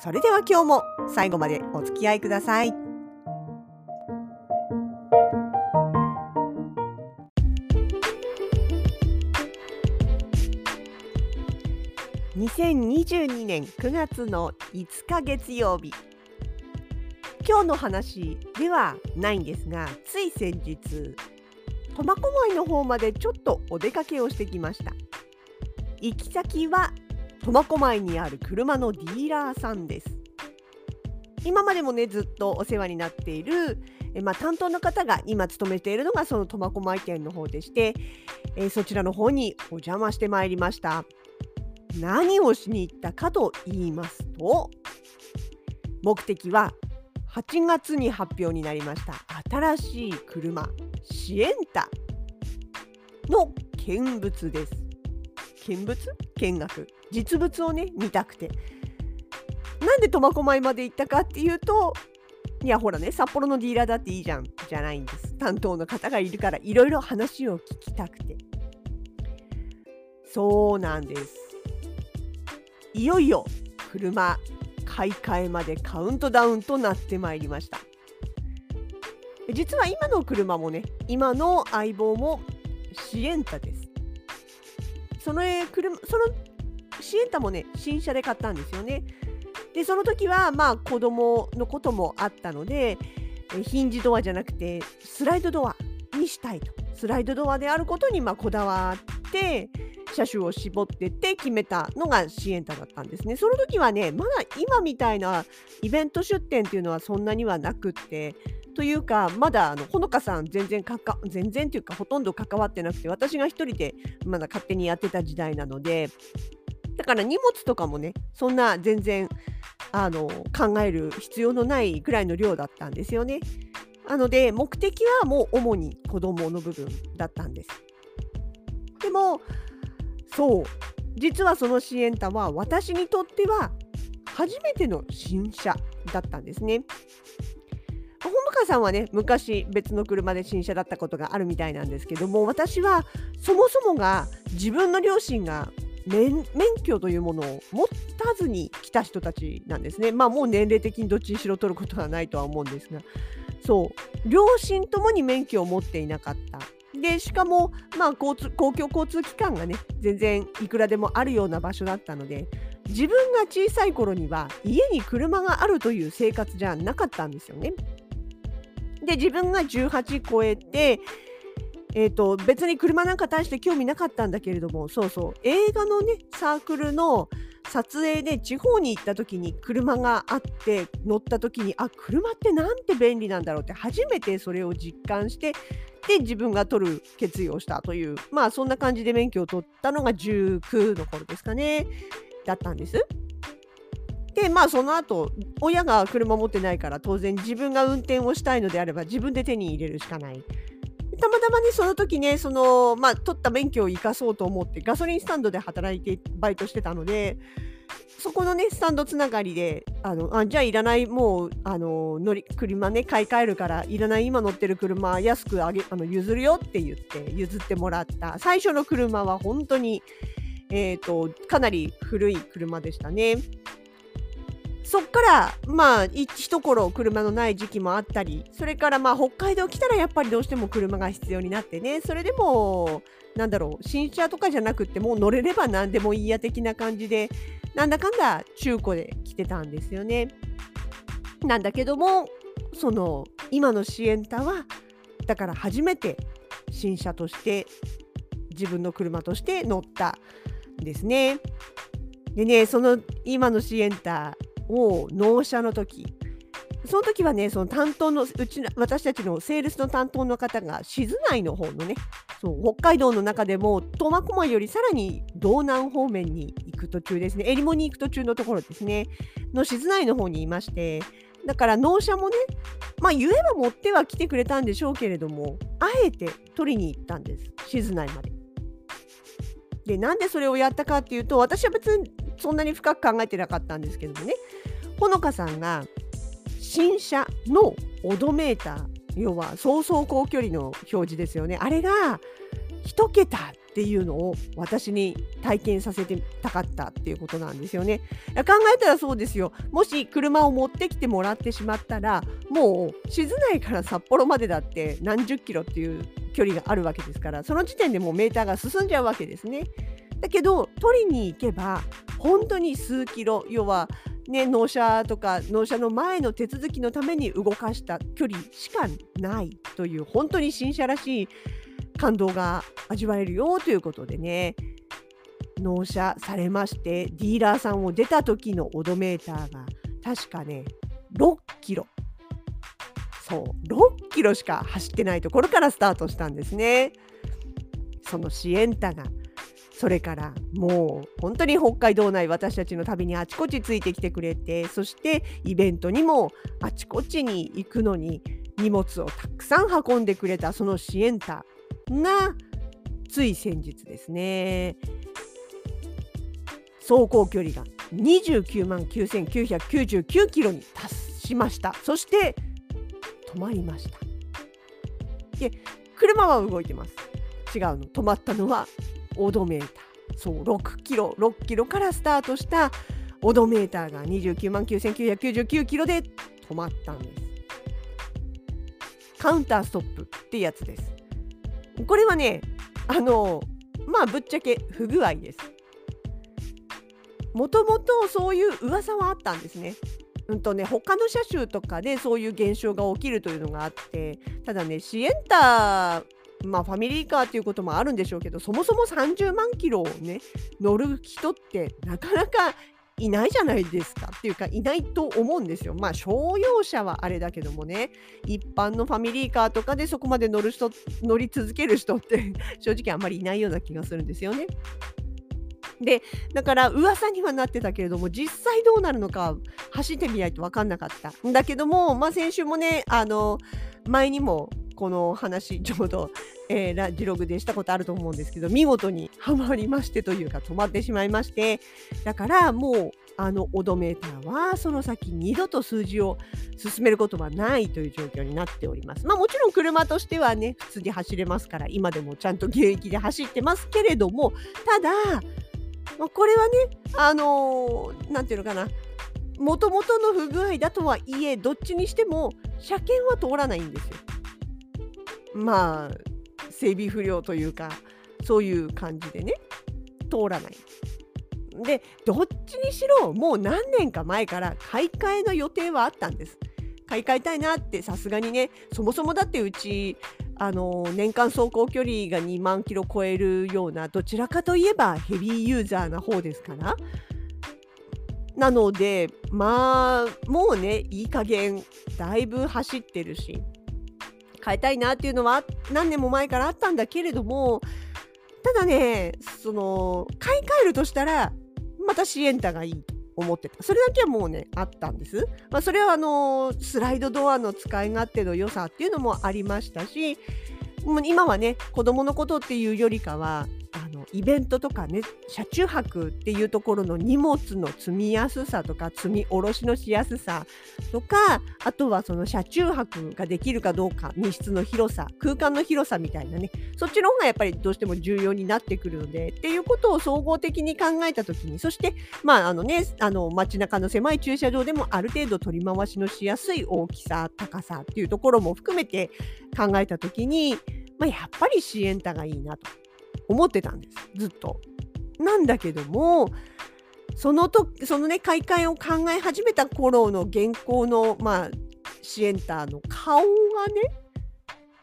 それでは今日も最後までお付き合いください。2022年9月の5日月曜日今日の話ではないんですがつい先日苫小牧の方までちょっとお出かけをしてきました行き先は苫小牧にある車のディーラーさんです。今までもねずっとお世話になっているえまあ、担当の方が今勤めているのがその苫小牧店の方でして、え、そちらの方にお邪魔してまいりました。何をしに行ったかと言いますと目的は8月に発表になりました新しい車シエンタの見物です。見物？見学？実物をね見たくて。なんで苫小牧まで行ったかっていうといやほらね札幌のディーラーだっていいじゃんじゃないんです。担当の方がいるからいろいろ話を聞きたくて。そうなんです。いよいよ車買い替えまでカウントダウンとなってまいりました。実は今の車もね今の相棒もシエンタです。その車そのシエンタもね新車で買ったんですよねでその時はまあ子供のこともあったのでヒンジドアじゃなくてスライドドアにしたいとスライドドアであることにまこだわって車種を絞ってって決めたのがシエンタだったんですね。その時はねまだ今みたいなイベント出店っていうのはそんなにはなくってというかまだあのほのかさん全然かか全然というかほとんど関わってなくて私が一人でまだ勝手にやってた時代なのでだから荷物とかもねそんな全然あの考える必要のないくらいの量だったんですよね。なので目的はもう主に子供の部分だったんです。でもそう実はそのシエンタは私にとっては初めての新車だったんですね。本川さんはね昔別の車で新車だったことがあるみたいなんですけども私はそもそもが自分の両親が免許というものを持たずに来た人たちなんですね。まあもう年齢的にどっちにしろ取ることはないとは思うんですがそう両親ともに免許を持っていなかったでしかも、まあ、交通公共交通機関がね全然いくらでもあるような場所だったので自分が小さい頃には家に車があるという生活じゃなかったんですよね。で自分が18超えてえーと、別に車なんか大して興味なかったんだけれどもそうそう映画のねサークルの撮影で地方に行った時に車があって乗った時にあ車ってなんて便利なんだろうって初めてそれを実感してで自分が取る決意をしたというまあそんな感じで免許を取ったのが19の頃ですかねだったんです。でまあその後親が車持ってないから当然自分が運転をしたいのであれば自分で手に入れるしかない。たまたまねその時ねそのまあ取った免許を生かそうと思ってガソリンスタンドで働いてバイトしてたのでそこのねスタンドつながりであのあじゃあいらないもうあの乗り車ね買い替えるからいらない今乗ってる車安くあげあの譲るよって言って譲ってもらった最初の車は本当にえーと、かなり古い車でしたね。そっからまあ一頃車のない時期もあったりそれからまあ北海道来たらやっぱりどうしても車が必要になってねそれでもなんだろう新車とかじゃなくてもう乗れれば何でもいいや的な感じでなんだかんだ中古で来てたんですよね。なんだけどもその今のシエンタはだから初めて新車として自分の車として乗ったんですね。でねその今のシエンタを納車の時。その時はねその担当のうち私たちのセールスの担当の方が静内の方のねそう北海道の中でも苫小牧よりさらに道南方面に行く途中ですね。えりもに行く途中のところですね。の静内の方にいまして。だから納車もねまあ言えば持っては来てくれたんでしょうけれどもあえて取りに行ったんです。静内まで。でなんでそれをやったかっていうと私は別にそんなに深く考えてなかったんですけどもねほのかさんが新車のオドメーター要は総走行距離の表示ですよねあれが1桁っていうのを私に体験させてたかったっていうことなんですよね。考えたらそうですよ。もし車を持ってきてもらってしまったらもう静内から札幌までだって何十キロっていう距離があるわけですからその時点でもうメーターが進んじゃうわけですね。だけど取りに行けば本当に数キロ要はね、納車とか納車の前の手続きのために動かした距離しかないという本当に新車らしい感動が味わえるよということでね納車されましてディーラーさんを出た時のオドメーターが確かね6キロ。そう6キロしか走ってないところからスタートしたんですね。そのシエンタがそれからもう本当に北海道内私たちの旅にあちこちついてきてくれてそしてイベントにもあちこちに行くのに荷物をたくさん運んでくれたそのシエンタがつい先日ですね走行距離が29万9999キロに達しました。そして止まりました。で車は動いてます。違うの止まったのはオドメーターそう6キロ6キロからスタートしたオドメーターが29万9999キロで止まったんです。カウンターストップってやつです。これはねあのまあぶっちゃけ不具合です。もともとそういう噂はあったんですね。うんとね他の車種とかでそういう現象が起きるというのがあってただねシエンタまあファミリーカーっていうこともあるんでしょうけどそもそも30万キロをね乗る人ってなかなかいないじゃないですかっていうかいないと思うんですよ。まあ商用車はあれだけどもね一般のファミリーカーとかでそこまで乗る人乗り続ける人って 正直あんまりいないような気がするんですよね。でだから噂にはなってたけれども実際どうなるのか走ってみないと分かんなかったんだけども、まあ、先週もねあの前にもこの話ちょうど、えー、ラジログでしたことあると思うんですけど見事にはまりましてというか止まってしまいましてだからもうあのオドメーターはその先二度と数字を進めることはないという状況になっております。まあもちろん車としてはね普通に走れますから今でもちゃんと現役で走ってますけれどもただ、まあ、これはねあの何、ー、て言うのかなもともとの不具合だとはいえどっちにしても車検は通らないんですよ。まあ整備不良というかそういう感じでね通らない。でどっちにしろもう何年か前から買い替えの予定はあったんです。買い替えたいなってさすがにねそもそもだってうちあの年間走行距離が2万キロ超えるようなどちらかといえばヘビーユーザーな方ですからなのでまあもうねいい加減だいぶ走ってるし変えたいなっていうのは何年も前からあったんだけれどもただねその買い替えるとしたらまたシエンタがいいと思ってた。それだけはもうねあったんです、まあ、それはあのスライドドアの使い勝手の良さっていうのもありましたしも今はね子供のことっていうよりかはイベントとかね車中泊っていうところの荷物の積みやすさとか積み下ろしのしやすさとかあとはその車中泊ができるかどうか荷室の広さ空間の広さみたいなねそっちの方がやっぱりどうしても重要になってくるのでっていうことを総合的に考えた時にそしてまああのねあの街中の狭い駐車場でもある程度取り回しのしやすい大きさ高さっていうところも含めて考えた時に、まあ、やっぱりシエンタがいいなと。思ってたんですずっと。なんだけどもそのとそのね買い替えを考え始めた頃の現行のまあシエンターの顔がね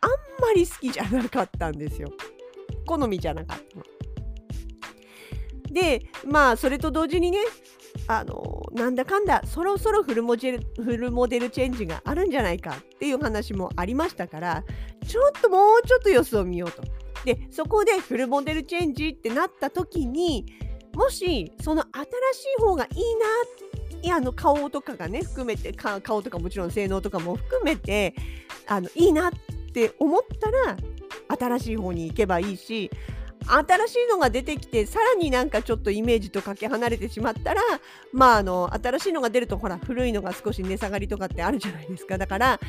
あんまり好きじゃなかったんですよ。好みじゃなかった。でまあそれと同時にねあのなんだかんだそろそろフルモデルフルモデルチェンジがあるんじゃないかっていう話もありましたからちょっともうちょっと様子を見ようと。でそこでフルモデルチェンジってなった時にもしその新しい方がいいないやあの顔とかがね含めて顔とかもちろん性能とかも含めてあのいいなって思ったら新しい方に行けばいいし新しいのが出てきてさらになんかちょっとイメージとかけ離れてしまったらまああの新しいのが出るとほら古いのが少し値下がりとかってあるじゃないですかだから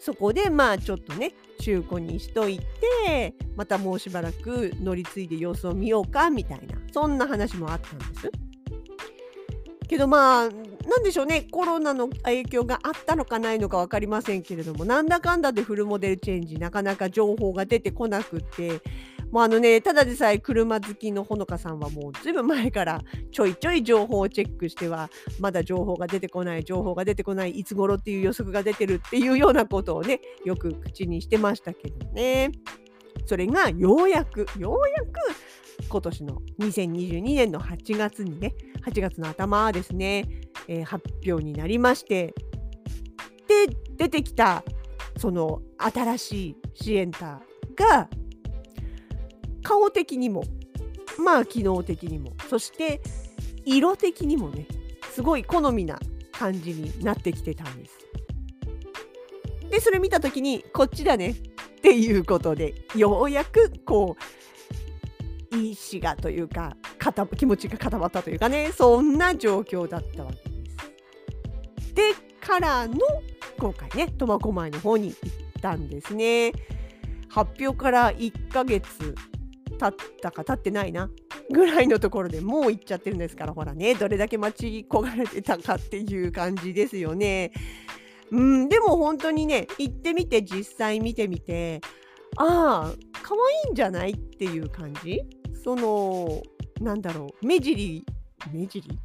そこでまあちょっとね中古にしといてまたもうしばらく乗り継いで様子を見ようかみたいなそんな話もあったんです。けどまあなんでしょうねコロナの影響があったのかないのか分かりませんけれどもなんだかんだでフルモデルチェンジなかなか情報が出てこなくってもうあのね、ただでさえ車好きのほのかさんはもうずいぶん前からちょいちょい情報をチェックしては、まだ情報が出てこない、情報が出てこない、いつ頃っていう予測が出てるっていうようなことをね、よく口にしてましたけどね。それがようやく、ようやく今年の2022年の8月にね、8月の頭ですね、えー、発表になりまして、で、出てきたその新しいシエンターが顔的にもまあ機能的にもそして色的にもねすごい好みな感じになってきてたんです。でそれ見た時にこっちだねっていうことでようやくこう意志がというか気持ちが固まったというかねそんな状況だったわけです。でからの今回ね苫小牧の方に行ったんですね。発表から1ヶ月経ったか経ってないなぐらいのところでもう行っちゃってるんですからほらねどれだけ待ち焦がれてたかっていう感じですよね。うん、でも本当にね行ってみて実際見てみてああ可愛いんじゃないっていう感じ？そのなんだろう目尻目尻？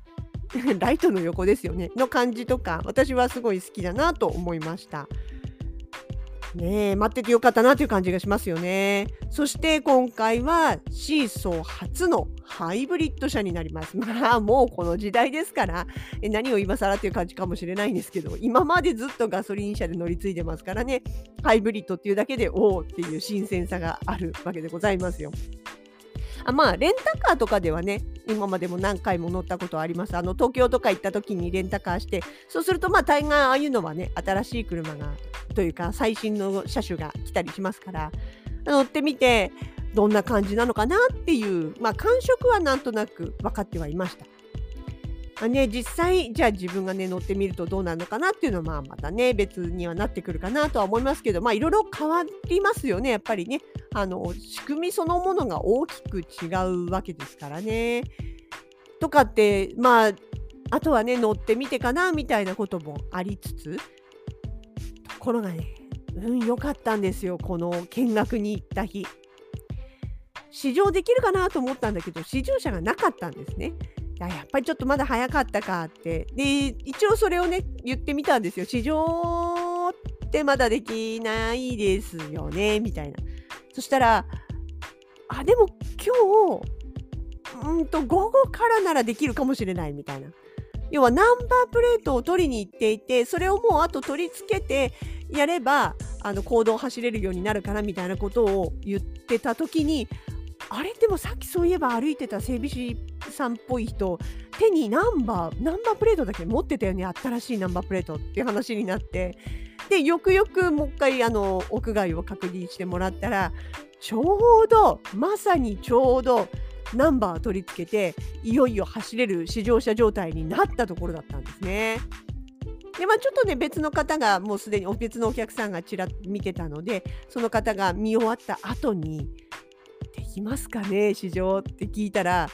ライトの横ですよねの感じとか私はすごい好きだなと思いました。ねえ、待っててよかったなという感じがしますよね。そして今回はシーソー初のハイブリッド車になります。まあもうこの時代ですから何を今更っていう感じかもしれないんですけど今までずっとガソリン車で乗り継いでますからねハイブリッドっていうだけでおおっていう新鮮さがあるわけでございますよ。あまあレンタカーとかではね今までも何回も乗ったことありますあの東京とか行った時にレンタカーしてそうするとまあ大概ああいうのはね新しい車がというか最新の車種が来たりしますから乗ってみてどんな感じなのかなっていうまあ感触はなんとなく分かってはいました。まあね、実際じゃあ自分がね乗ってみるとどうなるのかなっていうのはまあまたね別にはなってくるかなとは思いますけどまあいろいろ変わりますよねやっぱりねあの仕組みそのものが大きく違うわけですからね。とかってまああとはね乗ってみてかなみたいなこともありつつところがねうん良かったんですよこの見学に行った日。試乗できるかなと思ったんだけど試乗車がなかったんですね。やっぱりちょっとまだ早かったかって。で一応それをね言ってみたんですよ。試乗ってまだできないですよねみたいな。そしたらあでも今日うんと午後からならできるかもしれないみたいな。要はナンバープレートを取りに行っていてそれをもうあと取り付けてやればあの行動を走れるようになるからみたいなことを言ってた時にあれでもさっきそういえば歩いてた整備士さんっぽい人手にナンバーナンバープレートだけ持ってたよね新しいナンバープレートっていう話になってでよくよくもう一回あの屋外を確認してもらったらちょうどまさにちょうどナンバー取り付けていよいよ走れる試乗車状態になったところだったんですね。でまあ、ちょっとね別の方がもうすでに別のお客さんがちらっと見てたのでその方が見終わった後にできますかね試乗って聞いたら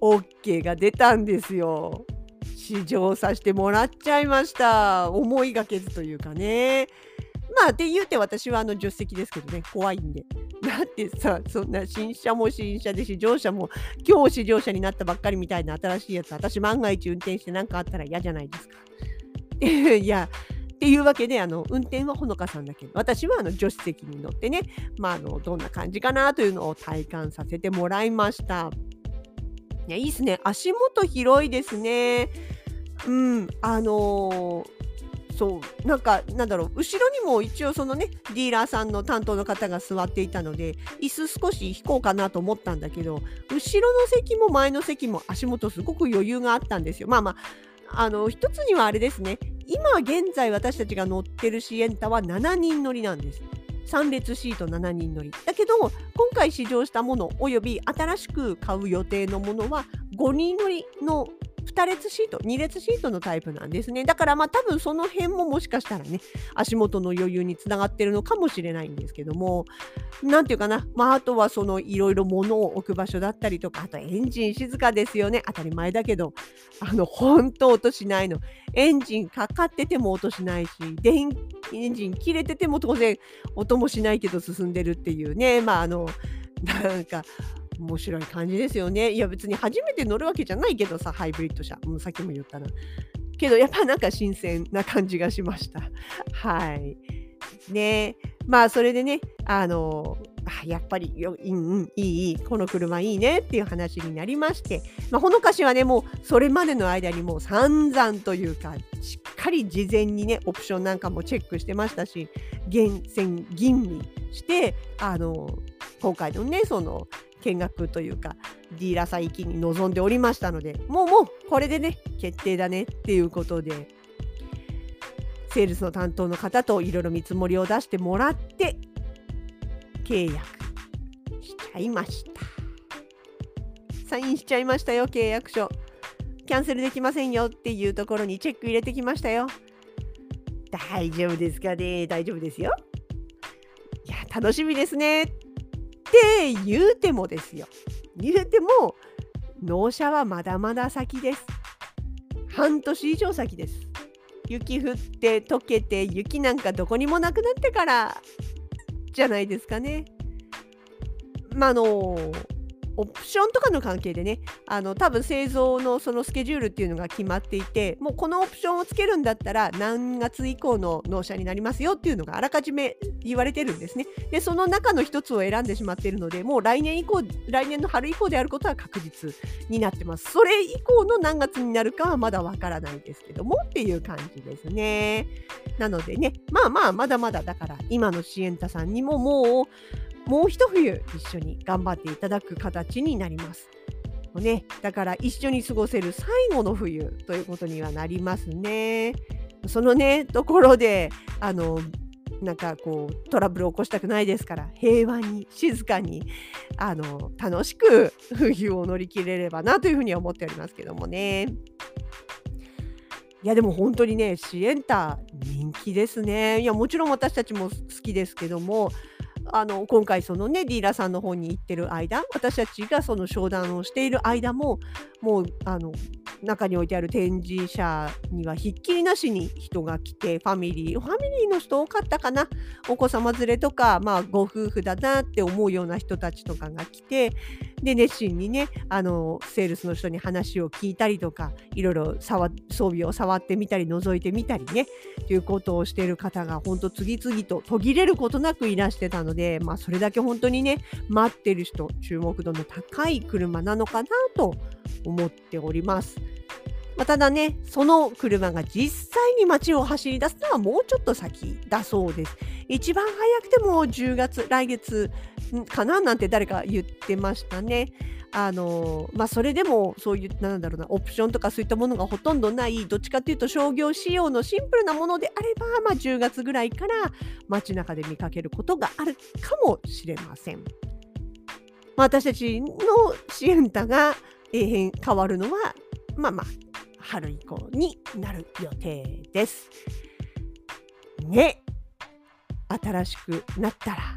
OK が出たんですよ。試乗させてもらっちゃいました。思いがけずというかね。まあって言うて私はあの助手席ですけどね怖いんで。だってさそんな新車も新車で試乗車も今日試乗車になったばっかりみたいな新しいやつ私万が一運転して何かあったら嫌じゃないですか。いやっていうわけであの運転はほのかさんだけ。ど私はあの助手席に乗ってね、まあ、あのどんな感じかなというのを体感させてもらいました。いやいいですね。足元広いですね。うん。あのーそう。なんかなんだろう。後ろにも一応そのねディーラーさんの担当の方が座っていたので椅子少し引こうかなと思ったんだけど後ろの席も前の席も足元すごく余裕があったんですよ。まあまああの一つにはあれですね。今現在私たちが乗ってるシエンタは7人乗りなんです。3列シート7人乗り。だけど今回試乗したものおよび新しく買う予定のものは5人乗りの2列シート、2列シートのタイプなんですね。だからまあ多分その辺ももしかしたらね、足元の余裕につながってるのかもしれないんですけども、なんていうかな、まああとはそのいろいろ物を置く場所だったりとか、あとエンジン静かですよね。当たり前だけど、あの、本当音しないの。エンジンかかってても音しないし、電エンジン切れてても当然音もしないけど進んでるっていうね、まああの、なんか面白い感じですよね。いや別に初めて乗るわけじゃないけどさ、ハイブリッド車。うん、さっきも言ったな。けどやっぱなんか新鮮な感じがしました。はい。ねまあそれでね、あのやっぱりよ、うんうん、いいいい、この車いいねっていう話になりまして、まあ、ほのかしはね、もうそれまでの間にもう散々というか、しっかり事前にね、オプションなんかもチェックしてましたし、厳選吟味して、あの今回のね、その見学というかディーラーさん行きに臨んでおりましたのでもうもうこれでね決定だねっていうことでセールスの担当の方といろいろ見積もりを出してもらって契約しちゃいました。サインしちゃいましたよ契約書。キャンセルできませんよっていうところにチェック入れてきましたよ。大丈夫ですかね？大丈夫ですよ。いや楽しみですね。って言うてもですよ。言うても、納車はまだまだ先です。半年以上先です。雪降って溶けて雪なんかどこにもなくなってからじゃないですかね。まあ、のオプションとかの関係でねあの多分製造のそのスケジュールっていうのが決まっていてもうこのオプションをつけるんだったら何月以降の納車になりますよっていうのがあらかじめ言われてるんですね。でその中の一つを選んでしまっているのでもう来年以降来年の春以降であることは確実になってます。それ以降の何月になるかはまだわからないですけどもっていう感じですね。なのでねまあまあまだまだだから今のシエンタさんにももうもう一冬一緒に頑張っていただく形になります。ね、だから一緒に過ごせる最後の冬ということにはなりますね。そのねところであのなんかこうトラブルを起こしたくないですから平和に静かにあの楽しく冬を乗り切れればなというふうには思っておりますけどもね。いやでも本当にねシエンタ人気ですね。いやもちろん私たちも好きですけどもあの今回そのねディーラーさんの方に行ってる間私たちがその商談をしている間ももうあの中に置いてある展示車にはひっきりなしに人が来てファミリーファミリーの人多かったかなお子様連れとか、まあ、ご夫婦だなって思うような人たちとかが来てで熱心にねあのセールスの人に話を聞いたりとかいろいろ装備を触ってみたり覗いてみたりねということをしている方が本当次々と途切れることなくいらしてたので、まあ、それだけ本当にね待ってる人注目度の高い車なのかなと思っております。まあ、ただね、その車が実際に街を走り出すのはもうちょっと先だそうです。一番早くても10月、来月かななんて誰か言ってましたね。あのまあ、それでもそういうなんだろうなオプションとかそういったものがほとんどないどっちかというと商業仕様のシンプルなものであれば、まあ、10月ぐらいから街中で見かけることがあるかもしれません。まあ、私たちのシエンタが永遠変わるのはまあまあ春以降になる予定です。ね新しくなったら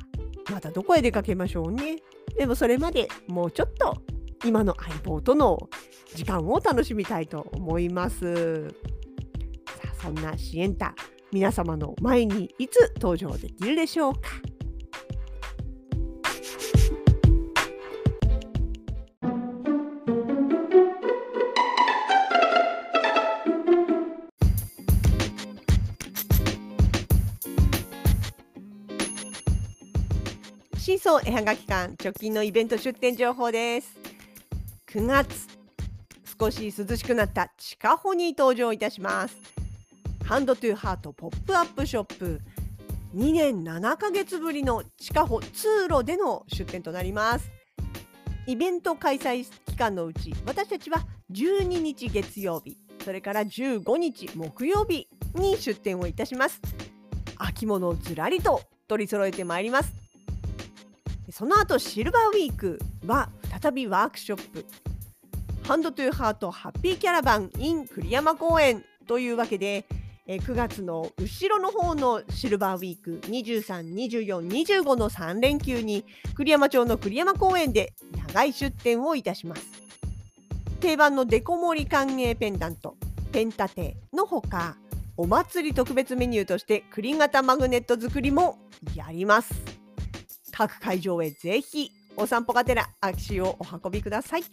またどこへ出かけましょうね。でもそれまでもうちょっと今の相棒との時間を楽しみたいと思います。さあそんなシエンタ皆様の前にいつ登場できるでしょうか？真相絵はがき館直近のイベント出店情報です。9月少し涼しくなった地下歩に登場いたします。ハンドトゥーハートポップアップショップ。2年7ヶ月ぶりの地下歩通路での出店となります。イベント開催期間のうち私たちは12日月曜日。それから15日木曜日に出店をいたします。秋物をずらりと取り揃えてまいります。その後シルバーウィークは再びワークショップハンドトゥーハートハッピーキャラバン in 栗山公園というわけで9月の後ろの方のシルバーウィーク23、24、25の3連休に栗山町の栗山公園で野外出店をいたします。定番のデコ盛り歓迎ペンダントペンタテのほかお祭り特別メニューとして栗型マグネット作りもやります。各会場へぜひお散歩がてら足をお運びください。